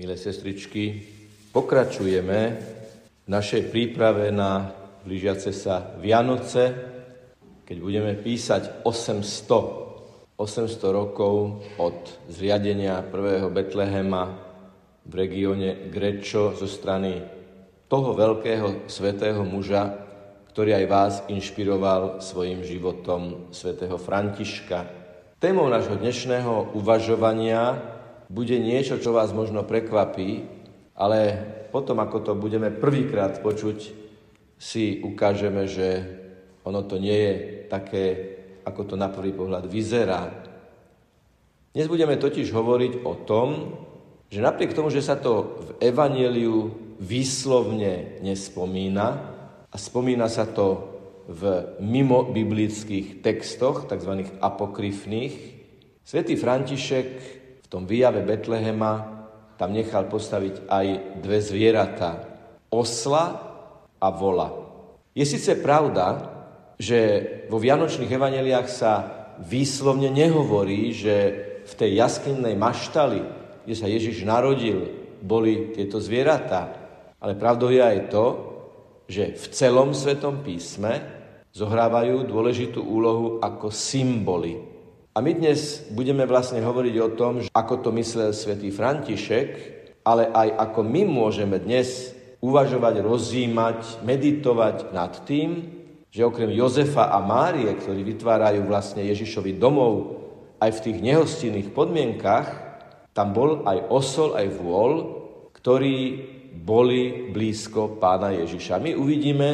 Milé sestričky, pokračujeme v našej príprave na blížiace sa Vianoce, keď budeme písať 800, 800 rokov od zriadenia prvého Betlehema v regióne Grečo zo strany toho veľkého svetého muža, ktorý aj vás inšpiroval svojim životom svätého Františka. Témou nášho dnešného uvažovania bude niečo, čo vás možno prekvapí, ale potom, ako to budeme prvýkrát počuť, si ukážeme, že ono to nie je také, ako to na prvý pohľad vyzerá. Dnes budeme totiž hovoriť o tom, že napriek tomu, že sa to v Evangeliu výslovne nespomína a spomína sa to v mimo biblických textoch, tzv. apokryfných, svätý František tom výjave Betlehema tam nechal postaviť aj dve zvieratá. Osla a vola. Je síce pravda, že vo Vianočných evaneliách sa výslovne nehovorí, že v tej jaskinnej maštali, kde sa Ježiš narodil, boli tieto zvieratá. Ale pravdou je aj to, že v celom Svetom písme zohrávajú dôležitú úlohu ako symboly. A my dnes budeme vlastne hovoriť o tom, ako to myslel svätý František, ale aj ako my môžeme dnes uvažovať, rozímať, meditovať nad tým, že okrem Jozefa a Márie, ktorí vytvárajú vlastne Ježišovi domov aj v tých nehostinných podmienkach, tam bol aj osol, aj vôľ, ktorí boli blízko pána Ježiša. My uvidíme,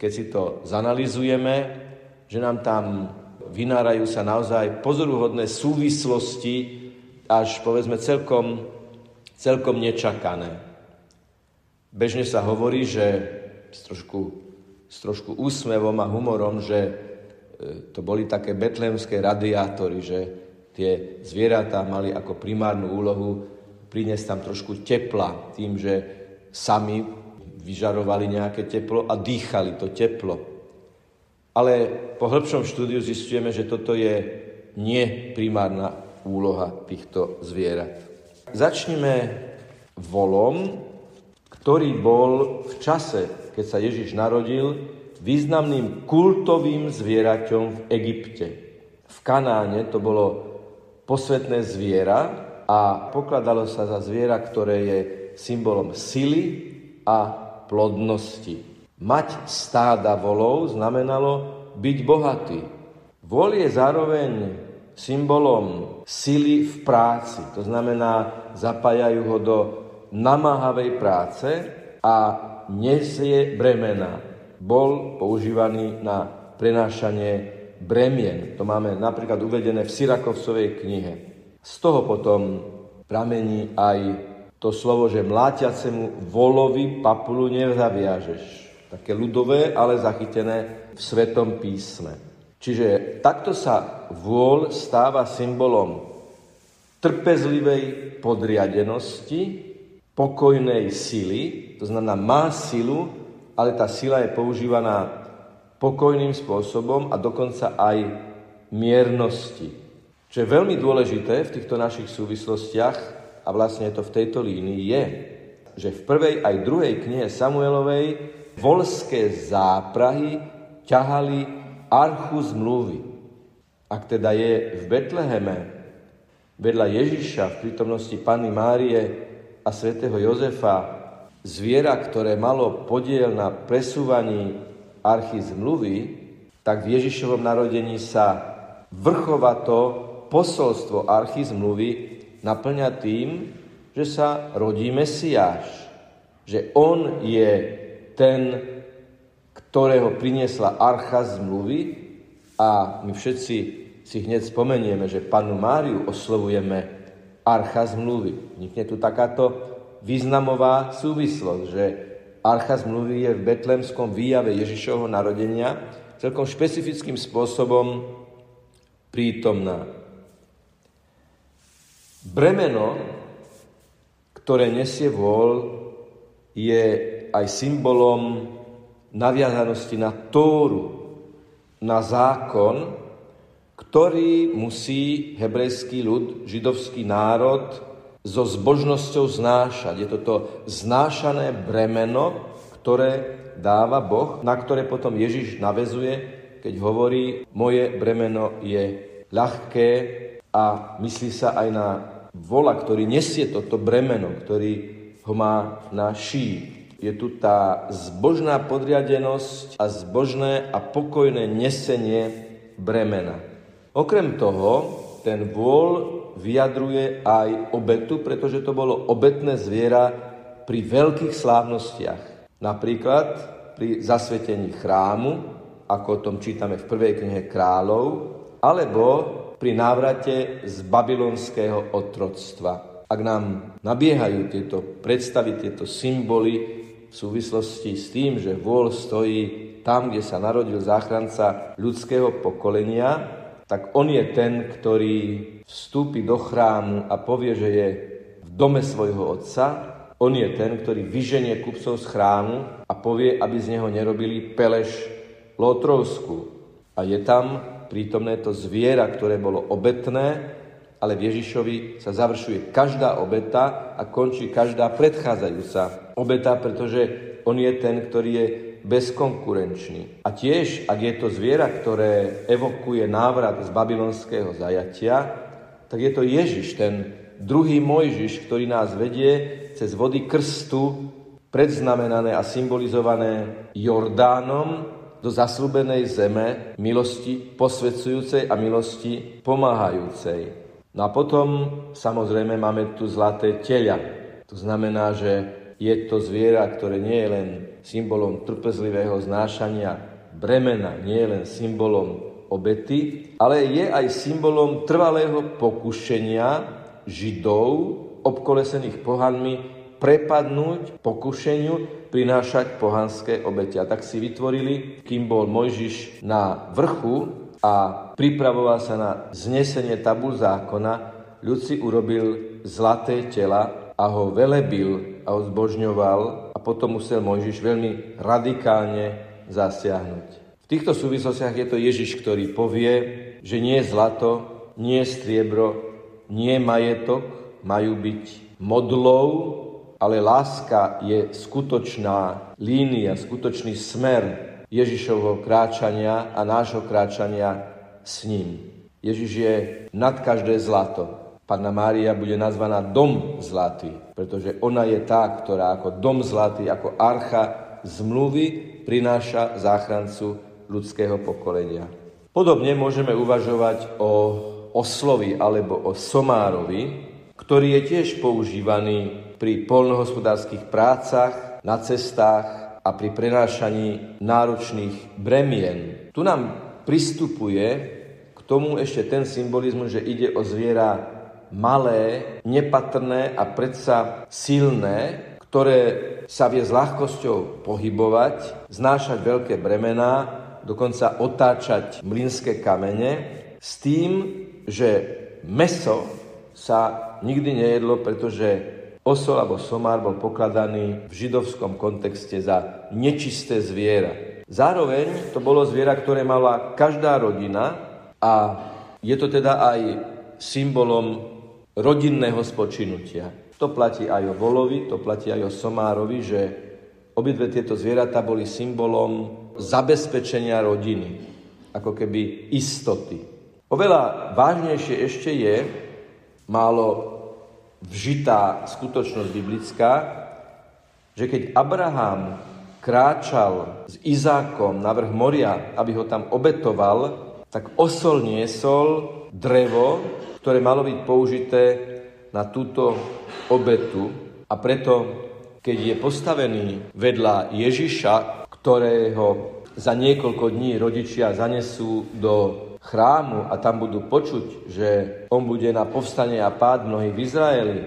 keď si to zanalizujeme, že nám tam vynárajú sa naozaj pozoruhodné súvislosti, až povedzme celkom, celkom nečakané. Bežne sa hovorí, že s trošku, s trošku úsmevom a humorom, že e, to boli také betlémske radiátory, že tie zvieratá mali ako primárnu úlohu priniesť tam trošku tepla tým, že sami vyžarovali nejaké teplo a dýchali to teplo. Ale po hĺbšom štúdiu zistujeme, že toto je nie primárna úloha týchto zvierat. Začneme volom, ktorý bol v čase, keď sa Ježiš narodil, významným kultovým zvieraťom v Egypte. V Kanáne to bolo posvetné zviera a pokladalo sa za zviera, ktoré je symbolom sily a plodnosti. Mať stáda volov znamenalo byť bohatý. Vol je zároveň symbolom sily v práci. To znamená, zapájajú ho do namáhavej práce a nesie bremena. Bol používaný na prenášanie bremien. To máme napríklad uvedené v Syrakovcovej knihe. Z toho potom pramení aj to slovo, že mláťacemu volovi papulu nezaviažeš také ľudové, ale zachytené v Svetom písme. Čiže takto sa vôľ stáva symbolom trpezlivej podriadenosti, pokojnej sily, to znamená má silu, ale tá sila je používaná pokojným spôsobom a dokonca aj miernosti. Čo je veľmi dôležité v týchto našich súvislostiach, a vlastne je to v tejto línii, je, že v prvej aj druhej knihe Samuelovej volské záprahy ťahali archu zmluvy. Ak teda je v Betleheme vedľa Ježiša v prítomnosti Panny Márie a svätého Jozefa zviera, ktoré malo podiel na presúvaní archy zmluvy, tak v Ježišovom narodení sa vrchovato posolstvo archy zmluvy naplňa tým, že sa rodí Mesiáš, že on je ten, ktorého priniesla archa zmluvy a my všetci si hneď spomenieme, že panu Máriu oslovujeme archa zmluvy. Vnikne tu takáto významová súvislosť, že archa zmluvy je v betlemskom výjave Ježišovho narodenia celkom špecifickým spôsobom prítomná. Bremeno, ktoré nesie vôľ, je aj symbolom naviazanosti na Tóru, na zákon, ktorý musí hebrejský ľud, židovský národ so zbožnosťou znášať. Je to znášané bremeno, ktoré dáva Boh, na ktoré potom Ježiš navezuje, keď hovorí, moje bremeno je ľahké a myslí sa aj na vola, ktorý nesie toto bremeno, ktorý ho má na šíji. Je tu tá zbožná podriadenosť a zbožné a pokojné nesenie bremena. Okrem toho, ten vôľ vyjadruje aj obetu, pretože to bolo obetné zviera pri veľkých slávnostiach. Napríklad pri zasvetení chrámu, ako o tom čítame v prvej knihe kráľov, alebo pri návrate z babylonského otroctva. Ak nám nabiehajú tieto predstavy, tieto symboly v súvislosti s tým, že vôľ stojí tam, kde sa narodil záchranca ľudského pokolenia, tak on je ten, ktorý vstúpi do chrámu a povie, že je v dome svojho otca. On je ten, ktorý vyženie kupcov z chrámu a povie, aby z neho nerobili peleš lotrovsku. A je tam prítomné to zviera, ktoré bolo obetné, ale v Ježišovi sa završuje každá obeta a končí každá predchádzajúca obeta, pretože on je ten, ktorý je bezkonkurenčný. A tiež, ak je to zviera, ktoré evokuje návrat z babylonského zajatia, tak je to Ježiš, ten druhý Mojžiš, ktorý nás vedie cez vody krstu, predznamenané a symbolizované Jordánom, do zaslúbenej zeme milosti posvedzujúcej a milosti pomáhajúcej. No a potom samozrejme máme tu zlaté teľa. To znamená, že je to zviera, ktoré nie je len symbolom trpezlivého znášania bremena, nie je len symbolom obety, ale je aj symbolom trvalého pokušenia Židov, obkolesených pohanmi, prepadnúť pokušeniu prinášať pohanské obete. A tak si vytvorili, kým bol Mojžiš na vrchu, a pripravoval sa na znesenie tabu zákona, ľud si urobil zlaté tela a ho velebil a ho zbožňoval a potom musel Mojžiš veľmi radikálne zasiahnuť. V týchto súvislostiach je to Ježiš, ktorý povie, že nie zlato, nie striebro, nie majetok majú byť modlou, ale láska je skutočná línia, skutočný smer, Ježišovho kráčania a nášho kráčania s ním. Ježiš je nad každé zlato. Panna Mária bude nazvaná dom zlatý, pretože ona je tá, ktorá ako dom zlatý, ako archa zmluvy prináša záchrancu ľudského pokolenia. Podobne môžeme uvažovať o oslovi alebo o somárovi, ktorý je tiež používaný pri polnohospodárskych prácach, na cestách, a pri prenášaní náročných bremien. Tu nám pristupuje k tomu ešte ten symbolizmus, že ide o zviera malé, nepatrné a predsa silné, ktoré sa vie s ľahkosťou pohybovať, znášať veľké bremená, dokonca otáčať mlynské kamene, s tým, že meso sa nikdy nejedlo, pretože Osol alebo somár bol pokladaný v židovskom kontexte za nečisté zviera. Zároveň to bolo zviera, ktoré mala každá rodina a je to teda aj symbolom rodinného spočinutia. To platí aj o volovi, to platí aj o somárovi, že obidve tieto zvieratá boli symbolom zabezpečenia rodiny, ako keby istoty. Oveľa vážnejšie ešte je, málo vžitá skutočnosť biblická, že keď Abraham kráčal s Izákom na vrch moria, aby ho tam obetoval, tak osol niesol drevo, ktoré malo byť použité na túto obetu. A preto, keď je postavený vedľa Ježiša, ktorého za niekoľko dní rodičia zanesú do chrámu a tam budú počuť, že on bude na povstanie a pád mnohých v Izraeli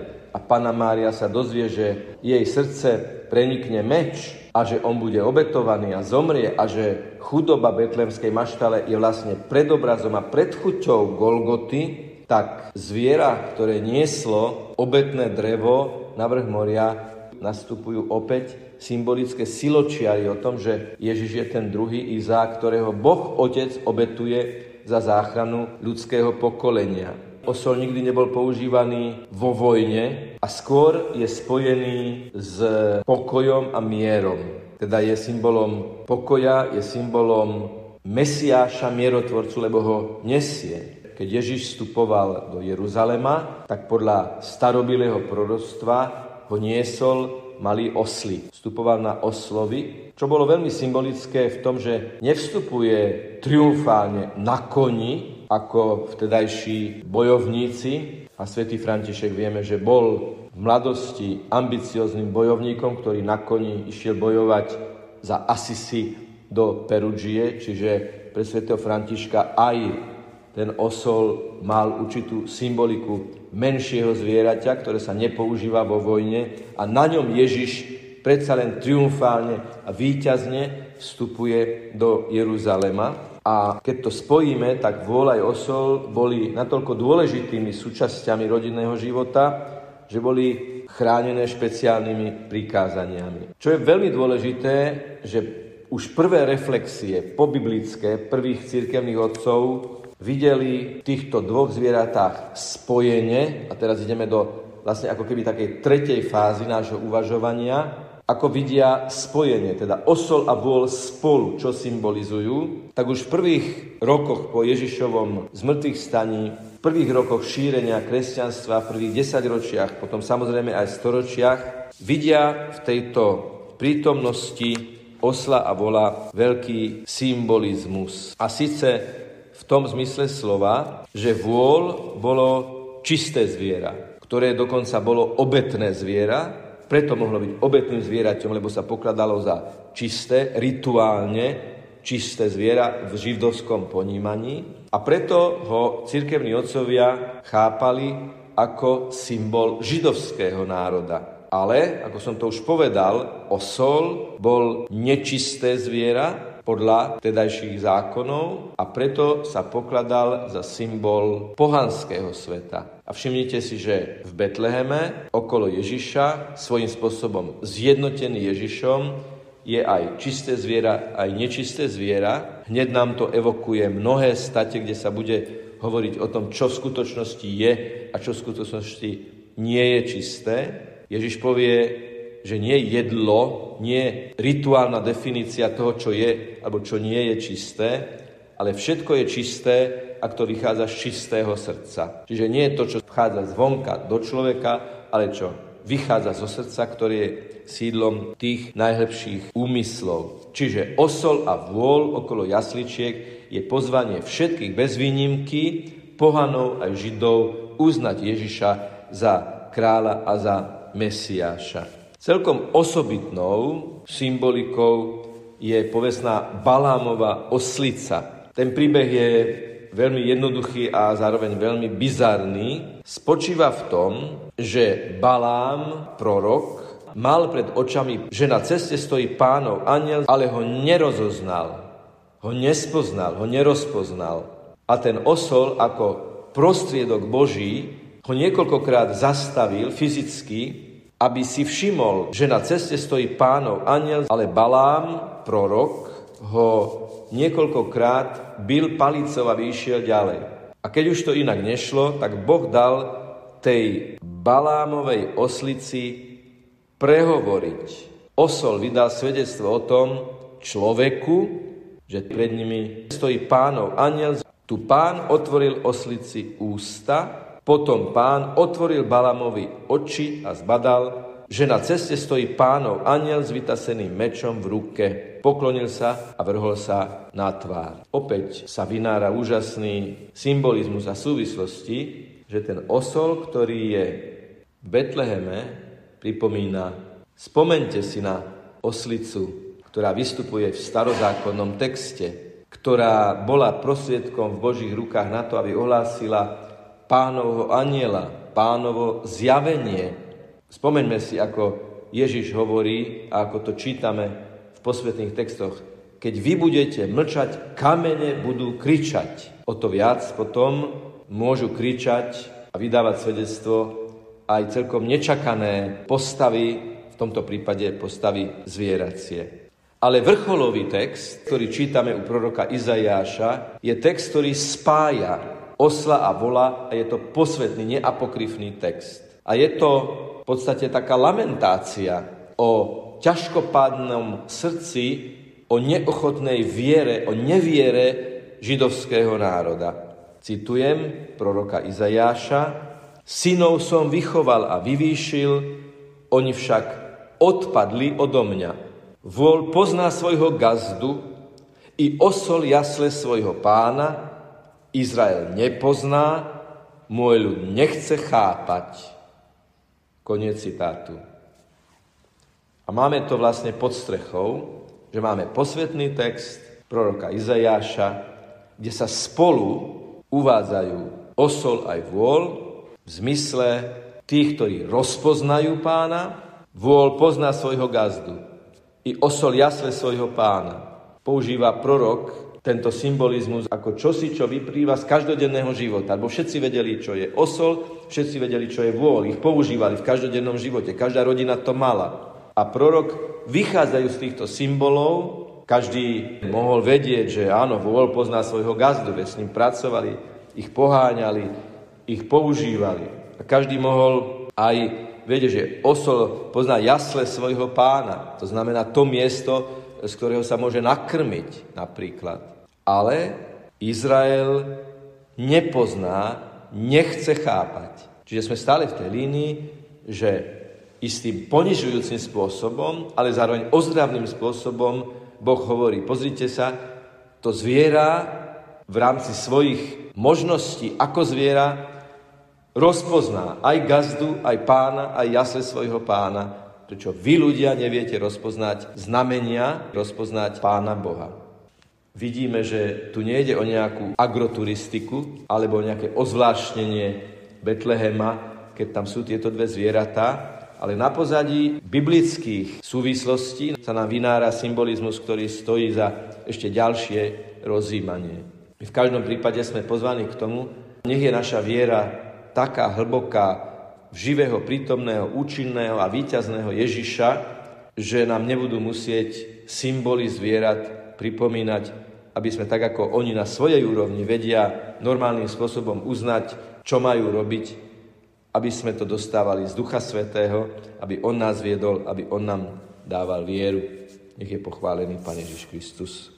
Pana Mária sa dozvie, že jej srdce prenikne meč a že on bude obetovaný a zomrie a že chudoba betlemskej maštale je vlastne predobrazom a predchuťou Golgoty, tak zviera, ktoré nieslo obetné drevo na vrch moria, nastupujú opäť symbolické siločiary o tom, že Ježiš je ten druhý Izák, ktorého Boh Otec obetuje za záchranu ľudského pokolenia. Osol nikdy nebol používaný vo vojne a skôr je spojený s pokojom a mierom. Teda je symbolom pokoja, je symbolom Mesiáša, mierotvorcu, lebo ho nesie. Keď Ježiš vstupoval do Jeruzalema, tak podľa starobilého proroctva ho niesol malý osly. Vstupoval na oslovy, čo bolo veľmi symbolické v tom, že nevstupuje triumfálne na koni, ako vtedajší bojovníci. A svätý František vieme, že bol v mladosti ambiciozným bojovníkom, ktorý na koni išiel bojovať za Asisi do Perudžie, čiže pre svätého Františka aj ten osol mal určitú symboliku menšieho zvieraťa, ktoré sa nepoužíva vo vojne a na ňom Ježiš predsa len triumfálne a výťazne vstupuje do Jeruzalema. A keď to spojíme, tak vôľ aj osol boli natoľko dôležitými súčasťami rodinného života, že boli chránené špeciálnymi prikázaniami. Čo je veľmi dôležité, že už prvé reflexie pobiblické prvých církevných otcov videli v týchto dvoch zvieratách spojenie, a teraz ideme do vlastne ako keby takej tretej fázy nášho uvažovania, ako vidia spojenie, teda osol a vôľ spolu, čo symbolizujú, tak už v prvých rokoch po Ježišovom zmrtvých staní, v prvých rokoch šírenia kresťanstva, v prvých desaťročiach, potom samozrejme aj storočiach, vidia v tejto prítomnosti osla a vola veľký symbolizmus. A síce v tom zmysle slova, že vôľ bolo čisté zviera, ktoré dokonca bolo obetné zviera, preto mohlo byť obetným zvieraťom, lebo sa pokladalo za čisté, rituálne čisté zviera v židovskom ponímaní a preto ho cirkevní otcovia chápali ako symbol židovského národa. Ale, ako som to už povedal, osol bol nečisté zviera, podľa tedajších zákonov a preto sa pokladal za symbol pohanského sveta. A všimnite si, že v Betleheme okolo Ježiša, svojím spôsobom zjednotený Ježišom, je aj čisté zviera, aj nečisté zviera. Hneď nám to evokuje mnohé state, kde sa bude hovoriť o tom, čo v skutočnosti je a čo v skutočnosti nie je čisté. Ježiš povie, že nie jedlo, nie rituálna definícia toho, čo je alebo čo nie je čisté, ale všetko je čisté, ak to vychádza z čistého srdca. Čiže nie je to, čo vchádza zvonka do človeka, ale čo vychádza zo srdca, ktoré je sídlom tých najlepších úmyslov. Čiže osol a vôľ okolo jasličiek je pozvanie všetkých bez výnimky, pohanov aj židov, uznať Ježiša za kráľa a za Mesiáša. Celkom osobitnou symbolikou je povestná Balámová oslica. Ten príbeh je veľmi jednoduchý a zároveň veľmi bizarný. Spočíva v tom, že Balám, prorok, mal pred očami, že na ceste stojí pánov aniel, ale ho nerozoznal, ho nespoznal, ho nerozpoznal. A ten osol ako prostriedok Boží ho niekoľkokrát zastavil fyzicky aby si všimol, že na ceste stojí pánov aniel, ale Balám, prorok, ho niekoľkokrát bil palicou a vyšiel ďalej. A keď už to inak nešlo, tak Boh dal tej Balámovej oslici prehovoriť. Osol vydal svedectvo o tom človeku, že pred nimi stojí pánov aniel. Tu pán otvoril oslici ústa potom pán otvoril Balamovi oči a zbadal, že na ceste stojí pánov aniel s vytaseným mečom v ruke. Poklonil sa a vrhol sa na tvár. Opäť sa vynára úžasný symbolizmus a súvislosti, že ten osol, ktorý je v Betleheme, pripomína, spomente si na oslicu, ktorá vystupuje v starozákonnom texte, ktorá bola prosviedkom v Božích rukách na to, aby ohlásila pánovho aniela, pánovo zjavenie. Spomeňme si, ako Ježiš hovorí a ako to čítame v posvetných textoch. Keď vy budete mlčať, kamene budú kričať. O to viac potom môžu kričať a vydávať svedectvo aj celkom nečakané postavy, v tomto prípade postavy zvieracie. Ale vrcholový text, ktorý čítame u proroka Izajáša, je text, ktorý spája osla a vola a je to posvetný, neapokryfný text. A je to v podstate taká lamentácia o ťažkopádnom srdci, o neochotnej viere, o neviere židovského národa. Citujem proroka Izajáša, Synov som vychoval a vyvýšil, oni však odpadli odo mňa. Vôľ pozná svojho gazdu i osol jasle svojho pána, Izrael nepozná, môj ľud nechce chápať. Koniec citátu. A máme to vlastne pod strechou, že máme posvetný text proroka Izajáša, kde sa spolu uvádzajú osol aj vôľ, v zmysle tých, ktorí rozpoznajú pána, vôľ pozná svojho gazdu i osol jasle svojho pána. Používa prorok tento symbolizmus ako čosi, čo vyplýva z každodenného života. Lebo všetci vedeli, čo je osol, všetci vedeli, čo je vôľ. Ich používali v každodennom živote. Každá rodina to mala. A prorok vychádzajú z týchto symbolov, každý mohol vedieť, že áno, vôľ pozná svojho gazdu, veď s ním pracovali, ich poháňali, ich používali. A každý mohol aj vedieť, že osol pozná jasle svojho pána. To znamená to miesto, z ktorého sa môže nakrmiť napríklad. Ale Izrael nepozná, nechce chápať. Čiže sme stále v tej línii, že istým ponižujúcim spôsobom, ale zároveň ozdravným spôsobom Boh hovorí, pozrite sa, to zviera v rámci svojich možností ako zviera rozpozná aj gazdu, aj pána, aj jasle svojho pána. Prečo vy ľudia neviete rozpoznať znamenia, rozpoznať pána Boha. Vidíme, že tu nejde o nejakú agroturistiku alebo o nejaké ozvláštnenie Betlehema, keď tam sú tieto dve zvieratá, ale na pozadí biblických súvislostí sa nám vynára symbolizmus, ktorý stojí za ešte ďalšie rozímanie. My v každom prípade sme pozvaní k tomu, nech je naša viera taká hlboká v živého, prítomného, účinného a víťazného Ježiša, že nám nebudú musieť symboly zvierat pripomínať, aby sme tak ako oni na svojej úrovni vedia normálnym spôsobom uznať, čo majú robiť, aby sme to dostávali z Ducha Svetého, aby On nás viedol, aby On nám dával vieru. Nech je pochválený Pán Ježiš Kristus.